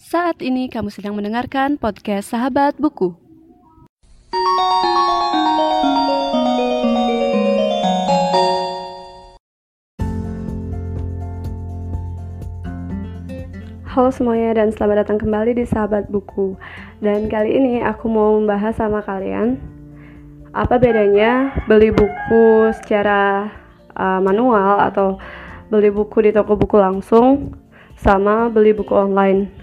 Saat ini kamu sedang mendengarkan podcast Sahabat Buku. Halo semuanya dan selamat datang kembali di Sahabat Buku. Dan kali ini aku mau membahas sama kalian apa bedanya beli buku secara uh, manual atau beli buku di toko buku langsung sama beli buku online.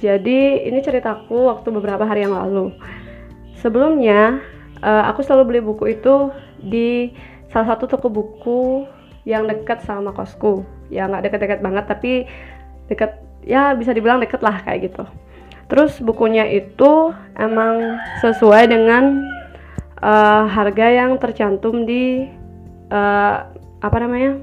Jadi ini ceritaku waktu beberapa hari yang lalu. Sebelumnya uh, aku selalu beli buku itu di salah satu toko buku yang dekat sama kosku. Ya nggak dekat-dekat banget tapi dekat ya bisa dibilang deket lah kayak gitu. Terus bukunya itu emang sesuai dengan uh, harga yang tercantum di uh, apa namanya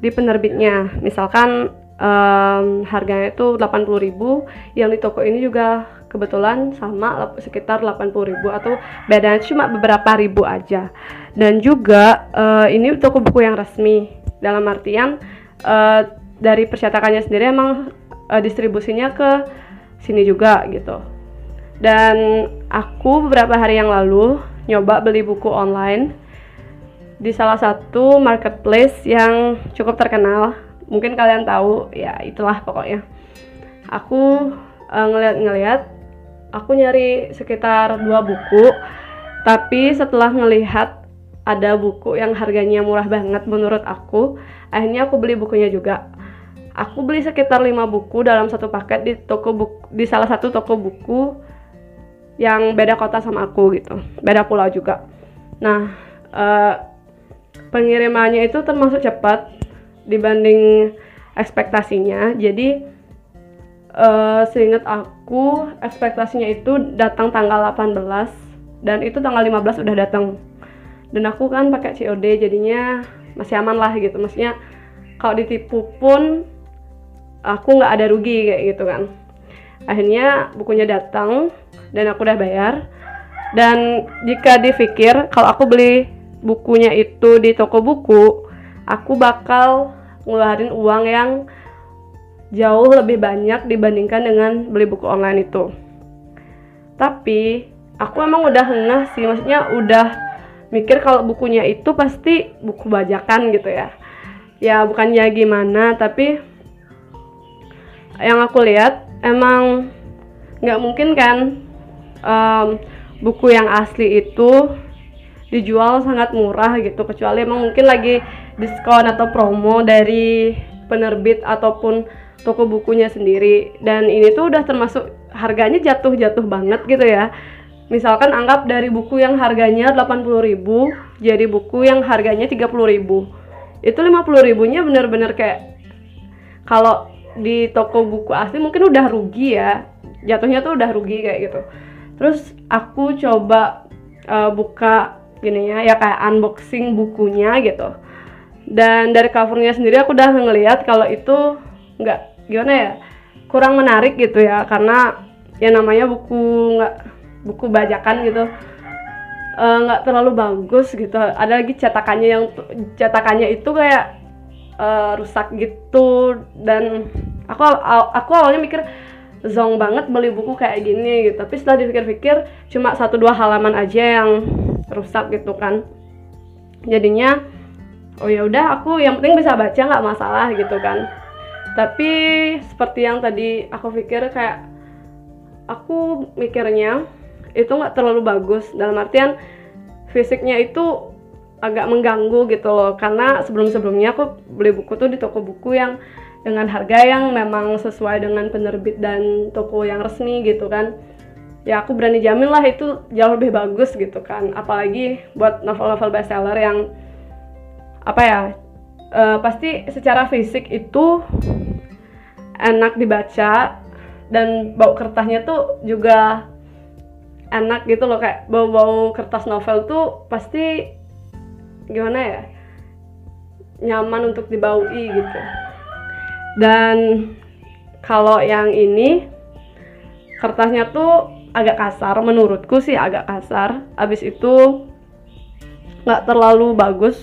di penerbitnya. Misalkan um, harganya itu 80.000 yang di toko ini juga kebetulan sama sekitar 80.000 atau bedanya cuma beberapa ribu aja. Dan juga uh, ini toko buku yang resmi. Dalam artian uh, dari percetakannya sendiri emang uh, distribusinya ke sini juga gitu. Dan aku beberapa hari yang lalu nyoba beli buku online di salah satu marketplace yang cukup terkenal mungkin kalian tahu ya itulah pokoknya. Aku uh, ngeliat-ngeliat aku nyari sekitar dua buku. Tapi setelah ngelihat ada buku yang harganya murah banget menurut aku akhirnya aku beli bukunya juga. Aku beli sekitar lima buku dalam satu paket di toko buku di salah satu toko buku yang beda kota sama aku gitu. Beda pulau juga. Nah uh, pengirimannya itu termasuk cepat dibanding ekspektasinya. Jadi uh, seingat aku ekspektasinya itu datang tanggal 18 dan itu tanggal 15 udah datang. Dan aku kan pakai COD jadinya masih aman lah gitu. Maksudnya kalau ditipu pun aku nggak ada rugi kayak gitu kan. Akhirnya bukunya datang dan aku udah bayar. Dan jika dipikir kalau aku beli bukunya itu di toko buku aku bakal ngeluarin uang yang jauh lebih banyak dibandingkan dengan beli buku online itu. Tapi aku emang udah ngeh sih, maksudnya udah mikir kalau bukunya itu pasti buku bajakan gitu ya. Ya bukannya gimana, tapi yang aku lihat emang nggak mungkin kan um, buku yang asli itu dijual sangat murah gitu kecuali emang mungkin lagi diskon atau promo dari penerbit ataupun toko bukunya sendiri. Dan ini tuh udah termasuk harganya jatuh-jatuh banget gitu ya. Misalkan anggap dari buku yang harganya 80.000 jadi buku yang harganya 30.000 itu 50 ribunya bener-bener kayak kalau di toko buku asli mungkin udah rugi ya. Jatuhnya tuh udah rugi kayak gitu. Terus aku coba uh, buka gini ya ya kayak unboxing bukunya gitu dan dari covernya sendiri aku udah ngeliat kalau itu nggak gimana ya kurang menarik gitu ya karena ya namanya buku nggak buku bajakan gitu. Eh, nggak uh, terlalu bagus gitu. Ada lagi cetakannya yang cetakannya itu kayak uh, rusak gitu. Dan aku aku awalnya mikir zong banget beli buku kayak gini gitu. Tapi setelah dipikir-pikir cuma satu dua halaman aja yang rusak gitu kan. Jadinya oh ya udah aku yang penting bisa baca nggak masalah gitu kan. Tapi seperti yang tadi aku pikir kayak aku mikirnya itu nggak terlalu bagus. Dalam artian fisiknya itu agak mengganggu gitu loh. Karena sebelum-sebelumnya aku beli buku tuh di toko buku yang dengan harga yang memang sesuai dengan penerbit dan toko yang resmi gitu kan. Ya aku berani jamin lah itu jauh lebih bagus gitu kan. Apalagi buat novel-novel bestseller yang apa ya uh, pasti secara fisik itu enak dibaca dan bau kertasnya tuh juga enak gitu loh kayak bau-bau kertas novel tuh pasti gimana ya nyaman untuk dibaui gitu. Dan kalau yang ini kertasnya tuh agak kasar menurutku sih agak kasar. Abis itu nggak terlalu bagus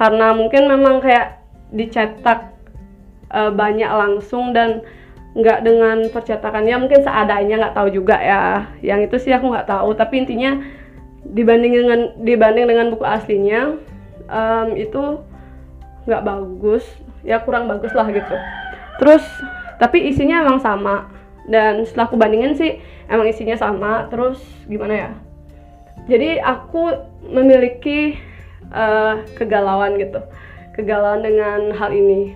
karena mungkin memang kayak dicetak uh, banyak langsung dan nggak dengan percetakannya mungkin seadanya nggak tahu juga ya. Yang itu sih aku nggak tahu tapi intinya dibanding dengan dibanding dengan buku aslinya um, itu nggak bagus. Ya kurang bagus lah gitu. Terus tapi isinya emang sama. Dan setelah aku bandingin sih emang isinya sama. Terus gimana ya? Jadi aku memiliki uh, kegalauan gitu kegalauan dengan hal ini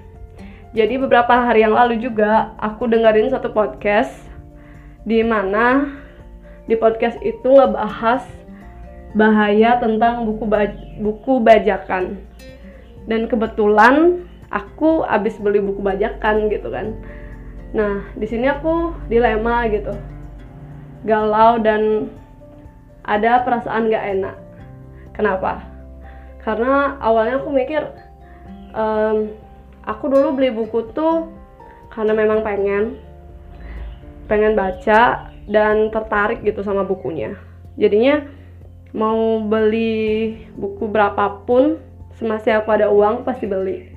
jadi beberapa hari yang lalu juga aku dengerin satu podcast di mana di podcast itu ngebahas bahaya tentang buku baj buku bajakan. Dan kebetulan aku abis beli buku bajakan gitu kan. Nah, di sini aku dilema gitu. Galau dan ada perasaan gak enak. Kenapa? Karena awalnya aku mikir um, aku dulu beli buku tuh karena memang pengen pengen baca dan tertarik gitu sama bukunya. Jadinya mau beli buku berapapun semasa aku ada uang pasti beli.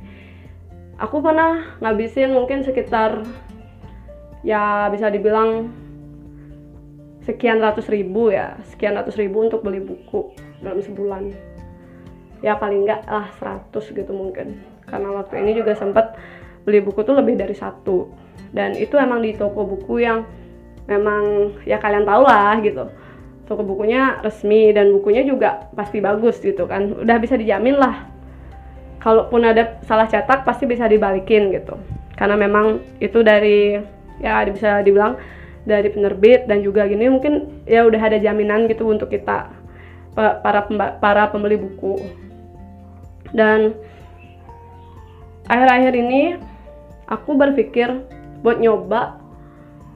Aku pernah ngabisin mungkin sekitar ya bisa dibilang sekian ratus ribu ya sekian ratus ribu untuk beli buku dalam sebulan ya paling enggak lah 100 gitu mungkin. Karena waktu ini juga sempat beli buku tuh lebih dari satu. Dan itu emang di toko buku yang memang ya kalian tau lah gitu. Toko bukunya resmi dan bukunya juga pasti bagus gitu kan. Udah bisa dijamin lah. Kalaupun ada salah cetak pasti bisa dibalikin gitu. Karena memang itu dari ya bisa dibilang dari penerbit dan juga gini mungkin ya udah ada jaminan gitu untuk kita para para pembeli buku dan akhir-akhir ini aku berpikir buat nyoba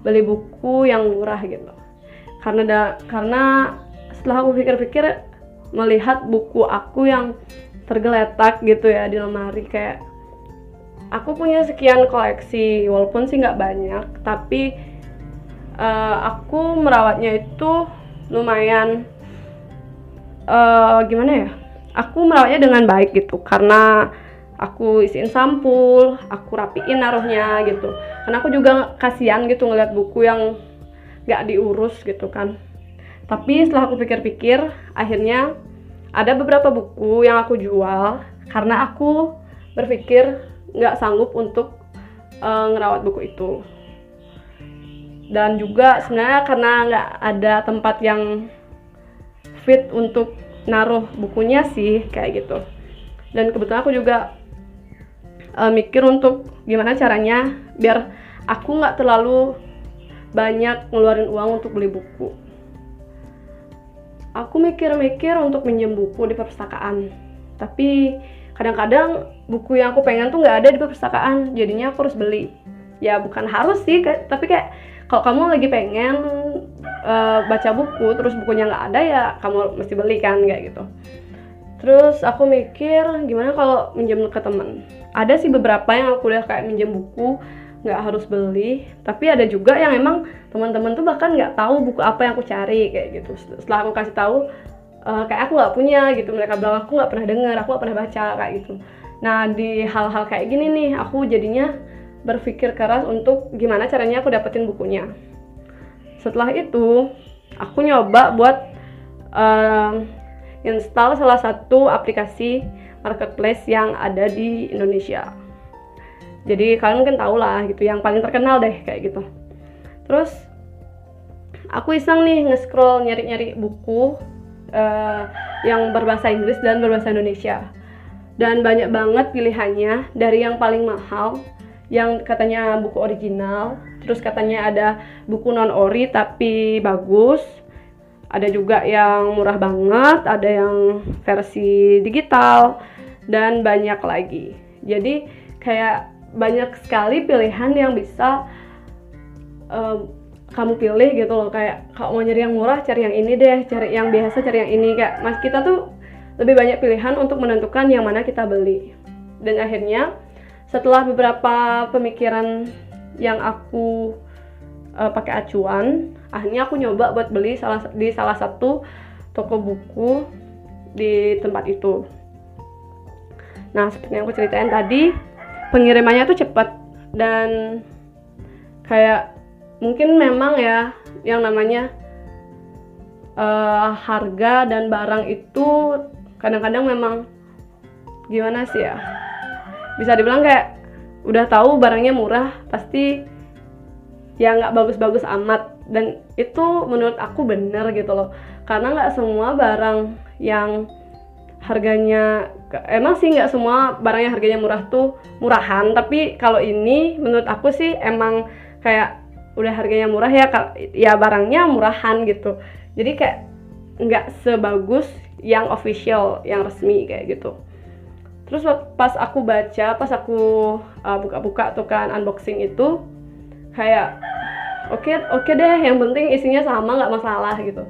beli buku yang murah gitu. Karena da, karena setelah aku pikir-pikir melihat buku aku yang tergeletak gitu ya di lemari kayak aku punya sekian koleksi walaupun sih nggak banyak tapi uh, aku merawatnya itu lumayan uh, gimana ya aku merawatnya dengan baik gitu karena aku isiin sampul aku rapiin naruhnya gitu. Karena aku juga kasihan gitu ngeliat buku yang gak diurus gitu kan. Tapi setelah aku pikir-pikir akhirnya ada beberapa buku yang aku jual karena aku berpikir nggak sanggup untuk uh, ngerawat buku itu. Dan juga sebenarnya karena nggak ada tempat yang fit untuk naruh bukunya sih kayak gitu dan kebetulan aku juga uh, mikir untuk gimana caranya biar aku nggak terlalu banyak ngeluarin uang untuk beli buku. Aku mikir-mikir untuk minjem buku di perpustakaan, tapi kadang-kadang buku yang aku pengen tuh nggak ada di perpustakaan, jadinya aku harus beli. Ya bukan harus sih, tapi kayak kalau kamu lagi pengen uh, baca buku terus bukunya nggak ada ya kamu mesti beli kan kayak gitu. Terus aku mikir gimana kalau minjem ke temen. Ada sih beberapa yang aku udah kayak minjem buku nggak harus beli, tapi ada juga yang emang teman-teman tuh bahkan nggak tahu buku apa yang aku cari kayak gitu. Setelah aku kasih tahu, uh, kayak aku nggak punya gitu, mereka bilang aku nggak pernah dengar, aku nggak pernah baca kayak gitu. Nah di hal-hal kayak gini nih, aku jadinya berpikir keras untuk gimana caranya aku dapetin bukunya. Setelah itu, aku nyoba buat uh, install salah satu aplikasi marketplace yang ada di Indonesia. Jadi kalian mungkin tahu lah gitu, yang paling terkenal deh kayak gitu. Terus aku iseng nih nge-scroll nyari-nyari buku uh, yang berbahasa Inggris dan berbahasa Indonesia. Dan banyak banget pilihannya dari yang paling mahal yang katanya buku original, terus katanya ada buku non ori tapi bagus, ada juga yang murah banget, ada yang versi digital dan banyak lagi. Jadi kayak banyak sekali pilihan yang bisa um, kamu pilih gitu loh kayak kalau mau nyari yang murah cari yang ini deh, cari yang biasa cari yang ini kayak mas kita tuh lebih banyak pilihan untuk menentukan yang mana kita beli. Dan akhirnya setelah beberapa pemikiran yang aku uh, pakai acuan. Akhirnya aku nyoba buat beli salah di salah satu toko buku di tempat itu. Nah seperti yang aku ceritain tadi pengirimannya tuh cepat dan kayak mungkin memang ya yang namanya uh, harga dan barang itu kadang-kadang memang gimana sih ya? Bisa dibilang kayak udah tahu barangnya murah pasti ya nggak bagus-bagus amat. Dan itu menurut aku bener gitu loh. Karena nggak semua barang yang harganya emang sih nggak semua barang yang harganya murah tuh murahan. Tapi kalau ini menurut aku sih emang kayak udah harganya murah ya ya barangnya murahan gitu. Jadi kayak nggak sebagus yang official yang resmi kayak gitu terus pas aku baca pas aku uh, buka-buka tuh kan unboxing itu kayak oke okay, oke okay deh yang penting isinya sama nggak masalah gitu.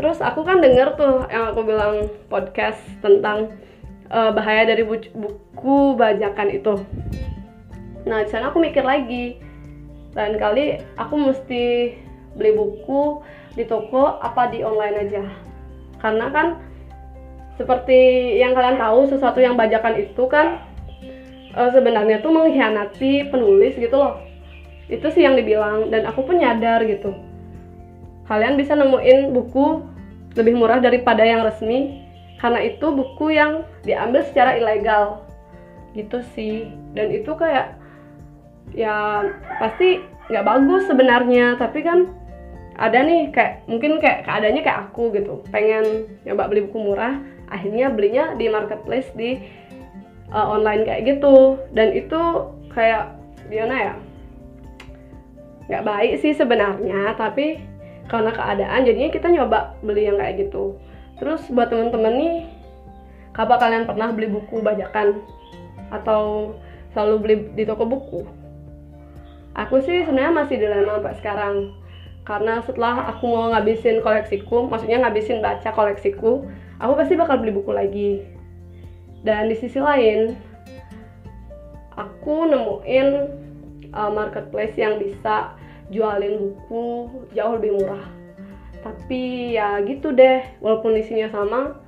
Terus aku kan denger tuh yang aku bilang podcast tentang uh, bahaya dari bu buku bajakan itu. Nah di sana aku mikir lagi lain kali aku mesti beli buku di toko apa di online aja? Karena kan seperti yang kalian tahu sesuatu yang bajakan itu kan uh, sebenarnya tuh mengkhianati penulis gitu loh. Itu sih yang dibilang dan aku pun nyadar gitu. Kalian bisa nemuin buku lebih murah daripada yang resmi karena itu buku yang diambil secara ilegal. Gitu sih. Dan itu kayak ya pasti nggak bagus sebenarnya. Tapi kan ada nih kayak mungkin kayak keadaannya kayak aku gitu. Pengen nyoba beli buku murah akhirnya belinya di marketplace di uh, online kayak gitu. Dan itu kayak gimana ya nggak baik sih sebenarnya tapi karena keadaan jadinya kita nyoba beli yang kayak gitu. Terus buat temen-temen nih kapan kalian pernah beli buku bajakan? Atau selalu beli di toko buku? Aku sih sebenarnya masih dilema sampai sekarang. Karena setelah aku mau ngabisin koleksiku maksudnya ngabisin baca koleksiku aku pasti bakal beli buku lagi. Dan di sisi lain aku nemuin uh, marketplace yang bisa jualin buku jauh lebih murah. Tapi ya gitu deh walaupun isinya sama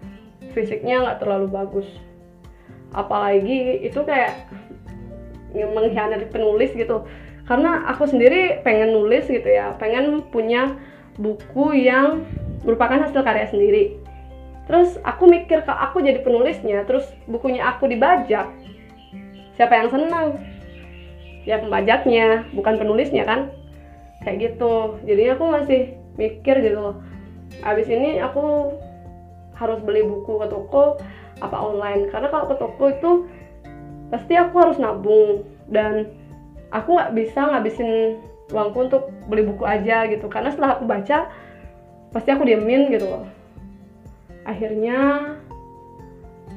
fisiknya nggak terlalu bagus. Apalagi itu kayak mengkhianati penulis gitu. Karena aku sendiri pengen nulis gitu ya pengen punya buku yang merupakan hasil karya sendiri terus aku mikir ke aku jadi penulisnya terus bukunya aku dibajak siapa yang senang? Ya pembajaknya bukan penulisnya kan? Kayak gitu. Jadi aku masih mikir gitu loh. Abis ini aku harus beli buku ke toko apa online? Karena kalau ke toko itu pasti aku harus nabung dan aku nggak bisa ngabisin uangku untuk beli buku aja gitu. Karena setelah aku baca pasti aku diemin gitu loh akhirnya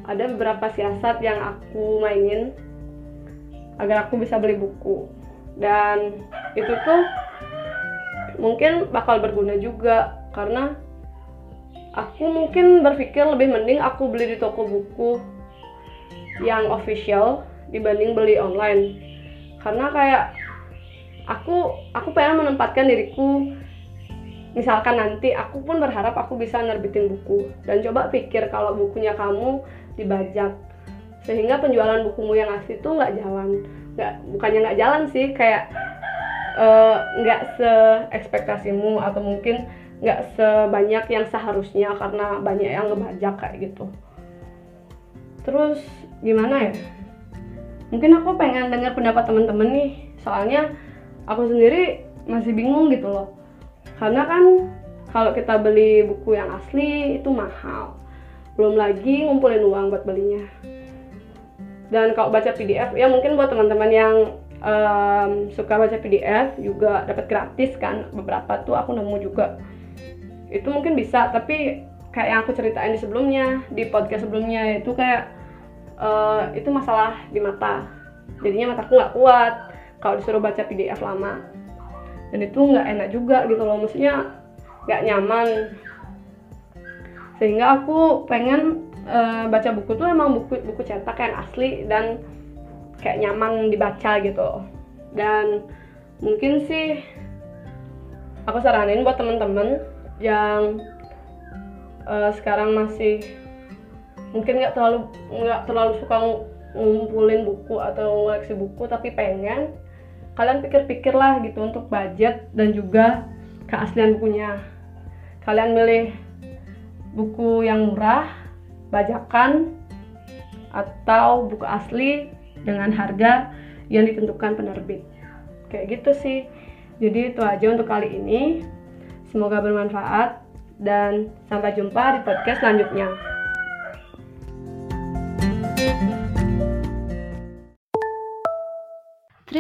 ada beberapa siasat yang aku mainin agar aku bisa beli buku. Dan itu tuh mungkin bakal berguna juga karena aku mungkin berpikir lebih mending aku beli di toko buku yang official dibanding beli online. Karena kayak aku aku pengen menempatkan diriku misalkan nanti aku pun berharap aku bisa nerbitin buku. Dan coba pikir kalau bukunya kamu dibajak. Sehingga penjualan bukumu yang asli itu nggak jalan. Nggak bukannya nggak jalan sih kayak eh, nggak uh, se ekspektasimu atau mungkin nggak sebanyak yang seharusnya karena banyak yang ngebajak kayak gitu. Terus gimana ya? Mungkin aku pengen dengar pendapat temen-temen nih. Soalnya aku sendiri masih bingung gitu loh karena kan kalau kita beli buku yang asli itu mahal. Belum lagi ngumpulin uang buat belinya. Dan kalau baca PDF ya mungkin buat teman-teman yang um, suka baca PDF juga dapat gratis kan. Beberapa tuh aku nemu juga. Itu mungkin bisa tapi kayak yang aku ceritain di sebelumnya di podcast sebelumnya itu kayak uh, itu masalah di mata. Jadinya mataku nggak kuat kalau disuruh baca PDF lama dan itu nggak enak juga gitu loh maksudnya nggak nyaman. Sehingga aku pengen uh, baca buku tuh emang buku buku cetak yang asli dan kayak nyaman dibaca gitu. Dan mungkin sih aku saranin buat temen-temen yang uh, sekarang masih mungkin nggak terlalu nggak terlalu suka ngumpulin buku atau koleksi buku tapi pengen kalian pikir-pikirlah gitu untuk budget dan juga keaslian bukunya. Kalian milih buku yang murah bajakan atau buku asli dengan harga yang ditentukan penerbit. Kayak gitu sih. Jadi itu aja untuk kali ini. Semoga bermanfaat dan sampai jumpa di podcast selanjutnya